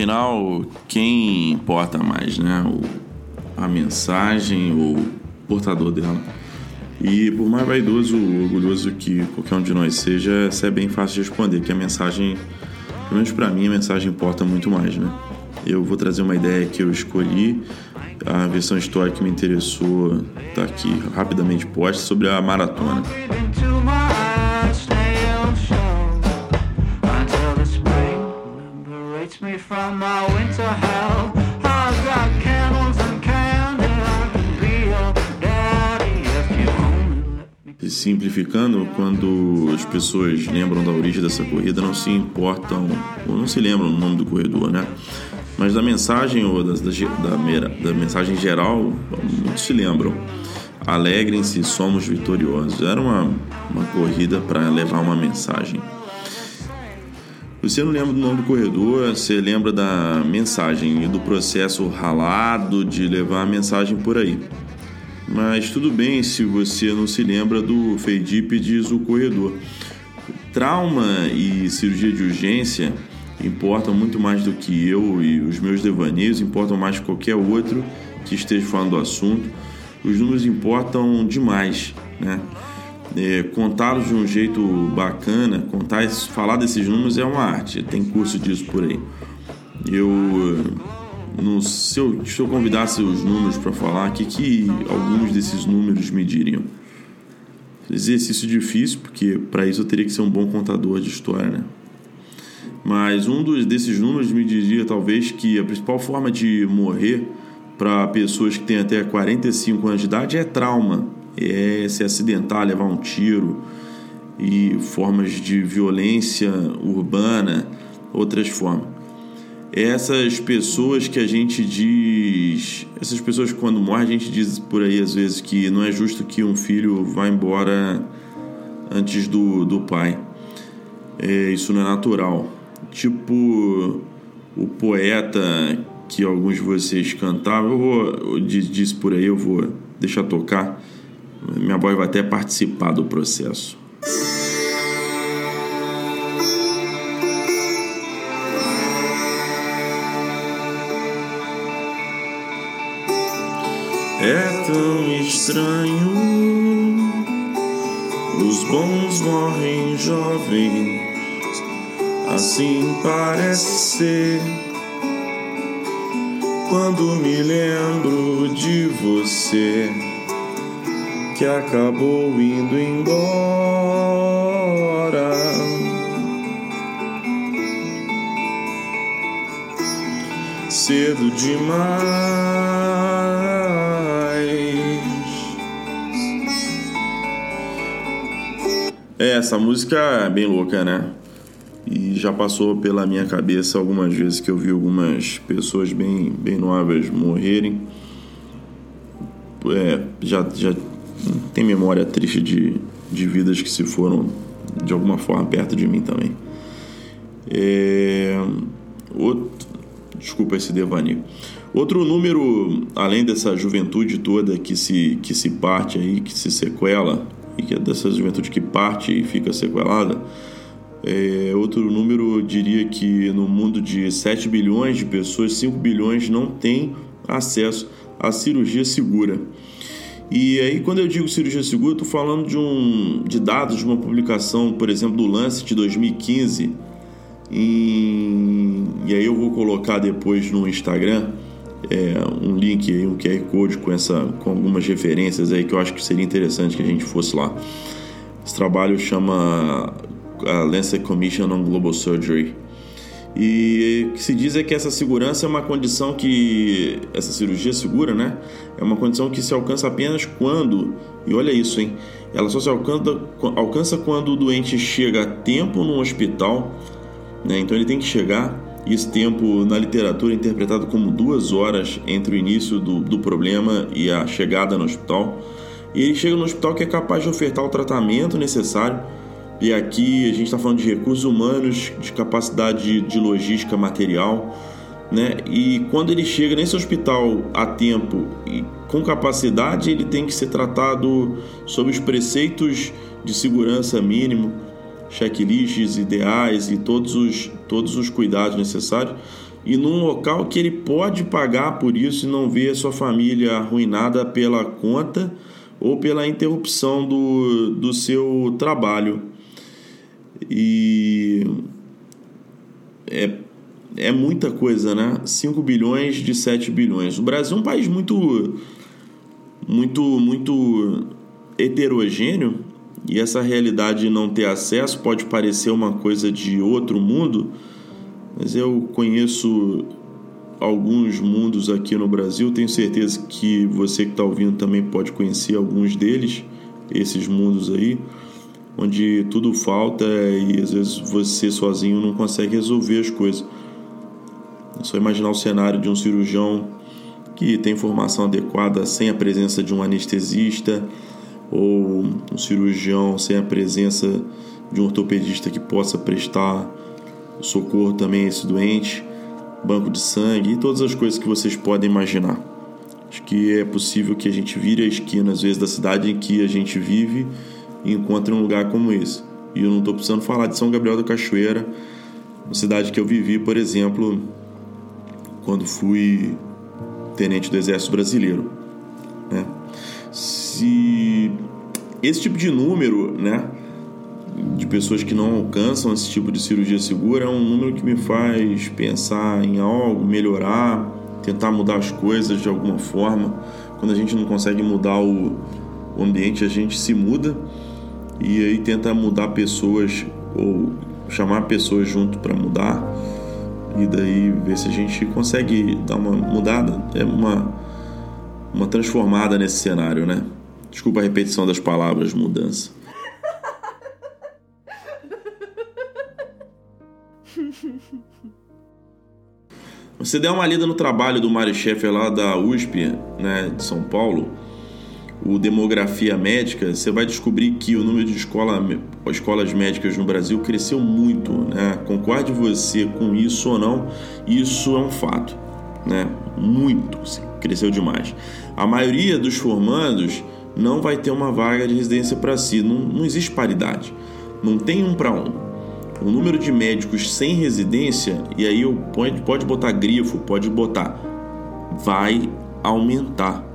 Afinal, quem importa mais, né? O, a mensagem ou o portador dela? E por mais vaidoso ou orgulhoso que qualquer um de nós seja, essa é bem fácil de responder, que a mensagem, pelo menos para mim, a mensagem importa muito mais, né? Eu vou trazer uma ideia que eu escolhi, a versão histórica que me interessou está aqui rapidamente posta sobre a maratona. Simplificando, quando as pessoas lembram da origem dessa corrida, não se importam ou não se lembram do nome do corredor, né? Mas da mensagem ou da, da, da mensagem geral, muitos se lembram. Alegrem-se, somos vitoriosos. Era uma, uma corrida para levar uma mensagem. Você não lembra do nome do corredor, você lembra da mensagem e do processo ralado de levar a mensagem por aí. Mas tudo bem se você não se lembra do Feidípedes, o corredor. Trauma e cirurgia de urgência importam muito mais do que eu e os meus devaneios, importam mais que qualquer outro que esteja falando do assunto. Os números importam demais, né? É, contá-los de um jeito bacana, contar, falar desses números é uma arte, tem curso disso por aí. Eu no, se, eu, se eu convidasse os números para falar, o que, que alguns desses números me diriam? Exercício difícil, porque para isso eu teria que ser um bom contador de história, né? Mas um dos, desses números me diria talvez que a principal forma de morrer para pessoas que têm até 45 anos de idade é trauma, é se acidentar, levar um tiro e formas de violência urbana, outras formas essas pessoas que a gente diz, essas pessoas quando morrem a gente diz por aí às vezes que não é justo que um filho vá embora antes do, do pai. É, isso não é natural. Tipo o poeta que alguns de vocês cantavam, eu vou, eu disse por aí, eu vou deixar tocar. Minha voz vai até participar do processo. É tão estranho, os bons morrem jovens, assim parece ser. Quando me lembro de você, que acabou indo embora. Cedo demais. É, essa música é bem louca, né? E já passou pela minha cabeça algumas vezes que eu vi algumas pessoas bem, bem novas morrerem. É, já, já tem memória triste de, de vidas que se foram de alguma forma perto de mim também. É, outro, desculpa esse devaneio. Outro número, além dessa juventude toda que se, que se parte aí, que se sequela, e que é dessa juventude que parte e fica sequelada, é, outro número diria que no mundo de 7 bilhões de pessoas, 5 bilhões não têm acesso à cirurgia segura. E aí, quando eu digo cirurgia segura, estou falando de, um, de dados de uma publicação, por exemplo, do Lancet de 2015. E, e aí eu vou colocar depois no Instagram é, um link aí, um QR Code com, essa, com algumas referências aí que eu acho que seria interessante que a gente fosse lá. Esse trabalho chama a Lancet Commission on Global Surgery. E o que se diz é que essa segurança é uma condição que. Essa cirurgia segura, né? É uma condição que se alcança apenas quando. E olha isso, hein? Ela só se alcança, alcança quando o doente chega a tempo no hospital, né? Então ele tem que chegar esse tempo na literatura é interpretado como duas horas entre o início do, do problema e a chegada no hospital. E ele chega no hospital que é capaz de ofertar o tratamento necessário. E aqui a gente está falando de recursos humanos, de capacidade de, logística material. Né? E quando ele chega nesse hospital a tempo e com capacidade, ele tem que ser tratado sob os preceitos de segurança mínimo checklists ideais e todos os, todos os cuidados necessários. e num local que ele pode pagar por isso e não ver a sua família arruinada pela conta ou pela interrupção do, do seu trabalho. E é, é muita coisa, né? 5 bilhões de 7 bilhões. O Brasil é um país muito muito muito heterogêneo e essa realidade de não ter acesso pode parecer uma coisa de outro mundo, mas eu conheço alguns mundos aqui no Brasil, tenho certeza que você que está ouvindo também pode conhecer alguns deles, esses mundos aí, onde tudo falta e às vezes você sozinho não consegue resolver as coisas. É só imaginar o cenário de um cirurgião que tem formação adequada sem a presença de um anestesista ou um cirurgião sem a presença de um ortopedista que possa prestar socorro também a esse doente, banco de sangue e todas as coisas que vocês podem imaginar. Acho que é possível que a gente vire a esquina, às vezes, da cidade em que a gente vive e encontre um lugar como esse. E eu não estou precisando falar de São Gabriel da Cachoeira, uma cidade que eu vivi, por exemplo, quando fui tenente do Exército Brasileiro. Né? Se esse tipo de número, né, de pessoas que não alcançam esse tipo de cirurgia segura é um número que me faz pensar em algo, melhorar, tentar mudar as coisas de alguma forma. Quando a gente não consegue mudar o, o ambiente, a gente se muda e aí tenta mudar pessoas ou chamar pessoas junto para mudar e daí ver se a gente consegue dar uma mudada, é uma uma transformada nesse cenário, né? Desculpa a repetição das palavras mudança. Você der uma lida no trabalho do Mário Schaeffer lá da USP, né, de São Paulo, o Demografia Médica, você vai descobrir que o número de escola, escolas médicas no Brasil cresceu muito. Né? Concorde você com isso ou não, isso é um fato. Né? Muito, cresceu demais. A maioria dos formandos não vai ter uma vaga de residência para si, não, não existe paridade, não tem um para um o número de médicos sem residência, e aí eu pode, pode botar grifo, pode botar, vai aumentar.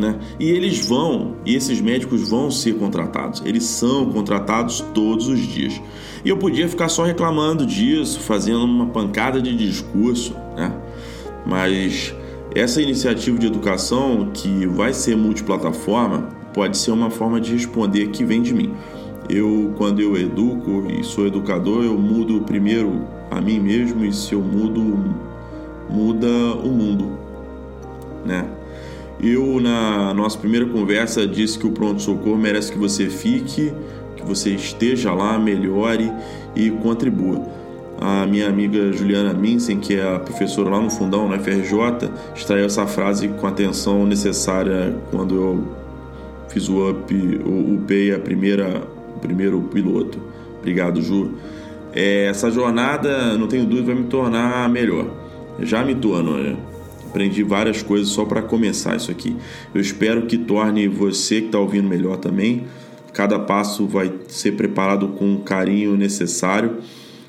Né? E eles vão, e esses médicos vão ser contratados, eles são contratados todos os dias. E eu podia ficar só reclamando disso, fazendo uma pancada de discurso, né? mas essa iniciativa de educação que vai ser multiplataforma pode ser uma forma de responder que vem de mim. Eu, quando eu educo e sou educador, eu mudo primeiro a mim mesmo e se eu mudo, muda o mundo, né? Eu, na nossa primeira conversa, disse que o pronto-socorro merece que você fique, que você esteja lá, melhore e contribua. A minha amiga Juliana Minsen, que é a professora lá no fundão, na FRJ, extraiu essa frase com a atenção necessária quando eu fiz o up, o upei a primeira primeiro piloto. Obrigado, Ju. É, essa jornada, não tenho dúvida, vai me tornar melhor. Já me torno, né? Aprendi várias coisas só para começar isso aqui. Eu espero que torne você que está ouvindo melhor também. Cada passo vai ser preparado com o carinho necessário,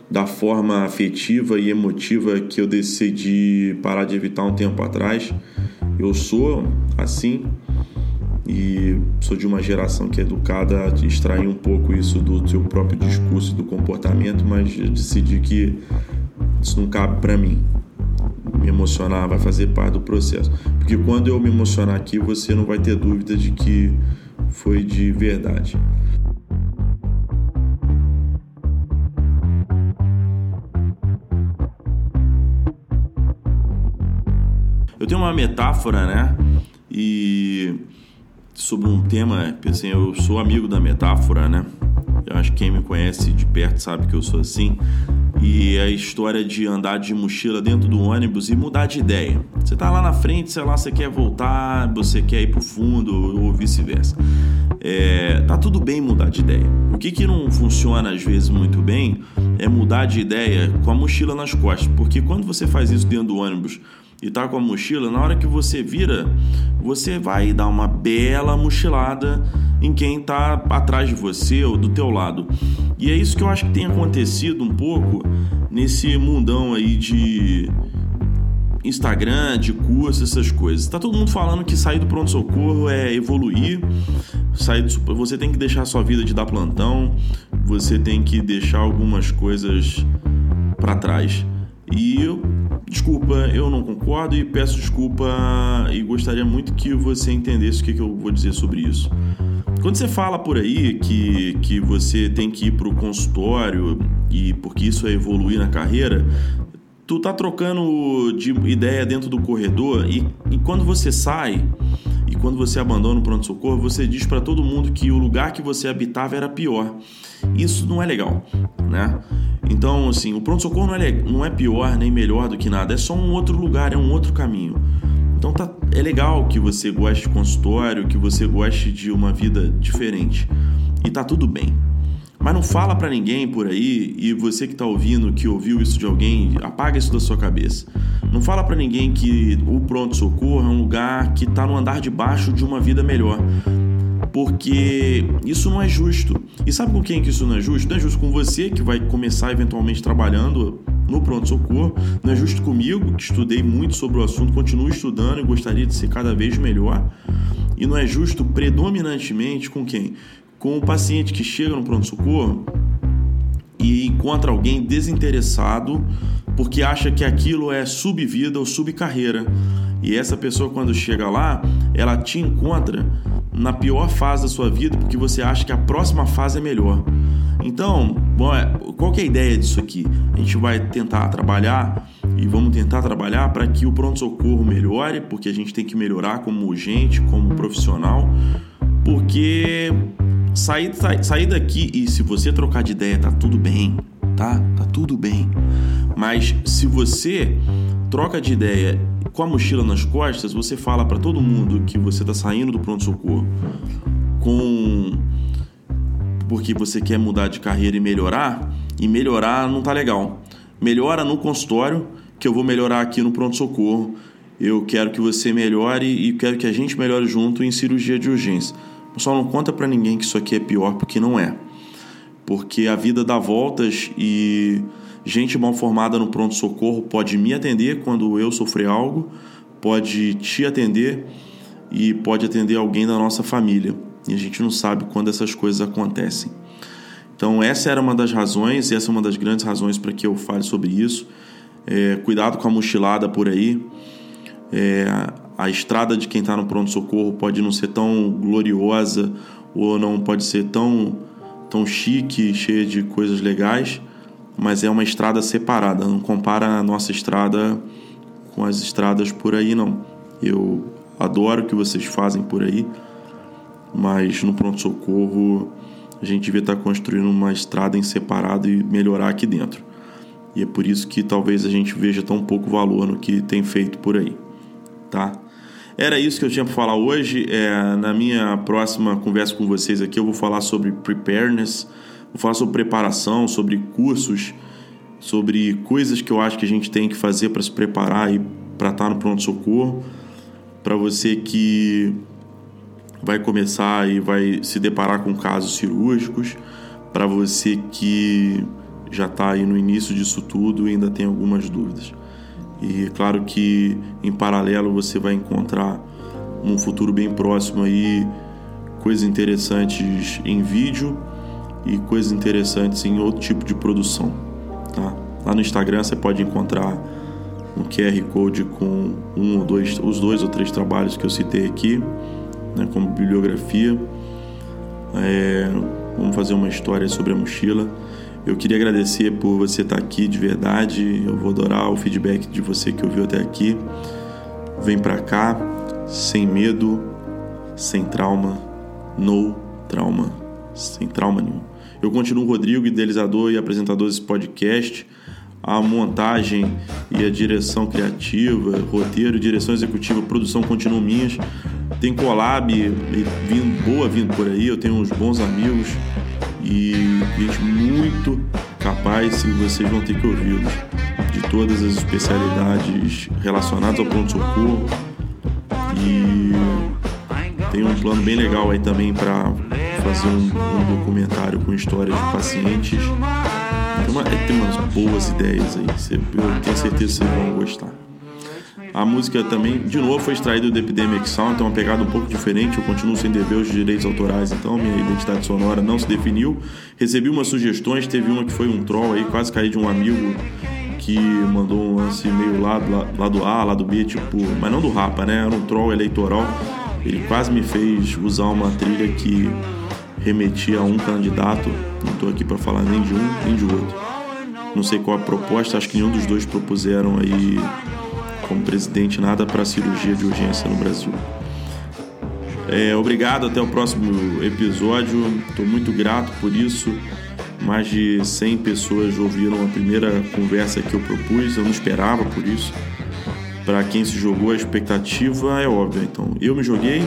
da forma afetiva e emotiva que eu decidi parar de evitar um tempo atrás. Eu sou assim, e sou de uma geração que é educada a extrair um pouco isso do seu próprio discurso e do comportamento, mas decidi que isso não cabe para mim. Me emocionar vai fazer parte do processo, porque quando eu me emocionar aqui, você não vai ter dúvida de que foi de verdade. Eu tenho uma metáfora, né? E sobre um tema, assim, eu sou amigo da metáfora, né? Eu acho que quem me conhece de perto sabe que eu sou assim. E a história de andar de mochila dentro do ônibus e mudar de ideia. Você tá lá na frente, sei lá, você quer voltar, você quer ir pro fundo ou vice-versa. É, tá tudo bem mudar de ideia. O que, que não funciona às vezes muito bem é mudar de ideia com a mochila nas costas. Porque quando você faz isso dentro do ônibus e tá com a mochila, na hora que você vira, você vai dar uma bela mochilada em quem tá atrás de você ou do teu lado. E é isso que eu acho que tem acontecido um pouco nesse mundão aí de Instagram, de curso, essas coisas. Tá todo mundo falando que sair do pronto-socorro é evoluir, sair do, você tem que deixar a sua vida de dar plantão, você tem que deixar algumas coisas para trás. E eu, desculpa, eu não concordo e peço desculpa e gostaria muito que você entendesse o que, que eu vou dizer sobre isso. Quando você fala por aí que, que você tem que ir para o consultório e porque isso é evoluir na carreira, tu tá trocando de ideia dentro do corredor e, e quando você sai e quando você abandona o pronto-socorro, você diz para todo mundo que o lugar que você habitava era pior. Isso não é legal, né? Então, assim, o pronto-socorro não, é, não é pior nem melhor do que nada, é só um outro lugar, é um outro caminho. Então tá, é legal que você goste de consultório, que você goste de uma vida diferente. E tá tudo bem. Mas não fala para ninguém por aí, e você que tá ouvindo, que ouviu isso de alguém, apaga isso da sua cabeça. Não fala para ninguém que o pronto-socorro é um lugar que tá no andar de baixo de uma vida melhor porque isso não é justo. E sabe com quem que isso não é justo? Não é justo com você, que vai começar eventualmente trabalhando no pronto-socorro, não é justo comigo, que estudei muito sobre o assunto, continuo estudando e gostaria de ser cada vez melhor. E não é justo predominantemente com quem? Com o paciente que chega no pronto-socorro e encontra alguém desinteressado porque acha que aquilo é subvida ou subcarreira. E essa pessoa, quando chega lá, ela te encontra na pior fase da sua vida porque você acha que a próxima fase é melhor. Então, bom, é, qual é a ideia disso aqui? A gente vai tentar trabalhar e vamos tentar trabalhar para que o pronto-socorro melhore, porque a gente tem que melhorar como gente, como profissional, porque sair, sair daqui e se você trocar de ideia tá tudo bem, tá? Tá tudo bem. Mas se você troca de ideia com a mochila nas costas, você fala para todo mundo que você está saindo do pronto-socorro com porque você quer mudar de carreira e melhorar, e melhorar não tá legal. Melhora no consultório, que eu vou melhorar aqui no pronto-socorro. Eu quero que você melhore e quero que a gente melhore junto em cirurgia de urgência. Só não conta para ninguém que isso aqui é pior, porque não é. Porque a vida dá voltas e Gente mal formada no pronto-socorro pode me atender quando eu sofrer algo, pode te atender e pode atender alguém da nossa família. E a gente não sabe quando essas coisas acontecem. Então, essa era uma das razões, essa é uma das grandes razões para que eu fale sobre isso. É, cuidado com a mochilada por aí. É, a estrada de quem está no pronto-socorro pode não ser tão gloriosa ou não pode ser tão, tão chique, cheia de coisas legais mas é uma estrada separada, não compara a nossa estrada com as estradas por aí não. Eu adoro o que vocês fazem por aí, mas no pronto socorro a gente devia estar construindo uma estrada em separado e melhorar aqui dentro. E é por isso que talvez a gente veja tão pouco valor no que tem feito por aí, tá? Era isso que eu tinha para falar hoje. É, na minha próxima conversa com vocês aqui eu vou falar sobre preparedness Vou falar sobre preparação, sobre cursos, sobre coisas que eu acho que a gente tem que fazer para se preparar e para estar tá no pronto-socorro. Para você que vai começar e vai se deparar com casos cirúrgicos, para você que já está aí no início disso tudo e ainda tem algumas dúvidas. E claro que em paralelo você vai encontrar num futuro bem próximo aí coisas interessantes em vídeo e coisas interessantes em outro tipo de produção. Tá? Lá no Instagram você pode encontrar um QR Code com um ou dois, os dois ou três trabalhos que eu citei aqui, né, como bibliografia. É, vamos fazer uma história sobre a mochila. Eu queria agradecer por você estar aqui de verdade. Eu vou adorar o feedback de você que ouviu até aqui. Vem pra cá, sem medo, sem trauma, no trauma, sem trauma nenhum. Eu continuo Rodrigo, idealizador e apresentador desse podcast. A montagem e a direção criativa, roteiro, direção executiva, produção continuam minhas. Tem collab vindo, boa vindo por aí, eu tenho uns bons amigos e gente muito capaz e vocês vão ter que ouvi-los. de todas as especialidades relacionadas ao pronto-socorro. E tem um plano bem legal aí também para fazer um, um, documentário com histórias de pacientes. Tem, uma, tem umas boas ideias aí, eu tenho certeza que vocês vão gostar. A música também, de novo, foi extraída do Epidemic Sound, então é uma pegada um pouco diferente. Eu continuo sem dever os direitos autorais, então minha identidade sonora não se definiu. Recebi umas sugestões, teve uma que foi um troll aí, quase caí de um amigo que mandou um lance meio lado, lado A, lado B, tipo, mas não do Rapa, né? Era um troll eleitoral. Ele quase me fez usar uma trilha que remetia a um candidato. Não estou aqui para falar nem de um nem de outro. Não sei qual a proposta, acho que nenhum dos dois propuseram aí como presidente nada para cirurgia de urgência no Brasil. É, obrigado, até o próximo episódio. Estou muito grato por isso. Mais de 100 pessoas ouviram a primeira conversa que eu propus, eu não esperava por isso. Para quem se jogou, a expectativa é óbvia. Então, eu me joguei,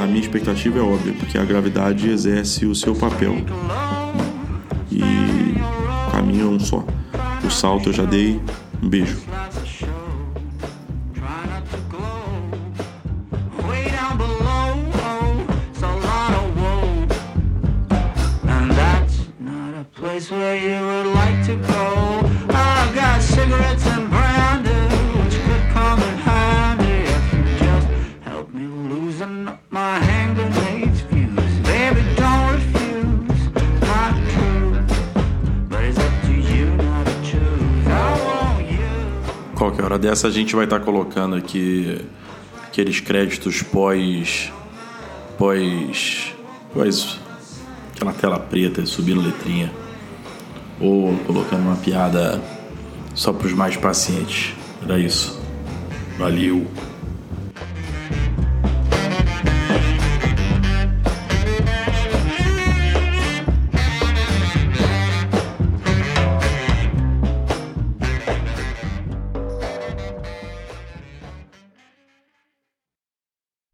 a minha expectativa é óbvia, porque a gravidade exerce o seu papel. E o caminho é um só. O salto eu já dei. Um beijo. Dessa a gente vai estar tá colocando aqui aqueles créditos pós pós pós aquela tela preta subindo letrinha ou colocando uma piada só para os mais pacientes. Era isso. Valeu.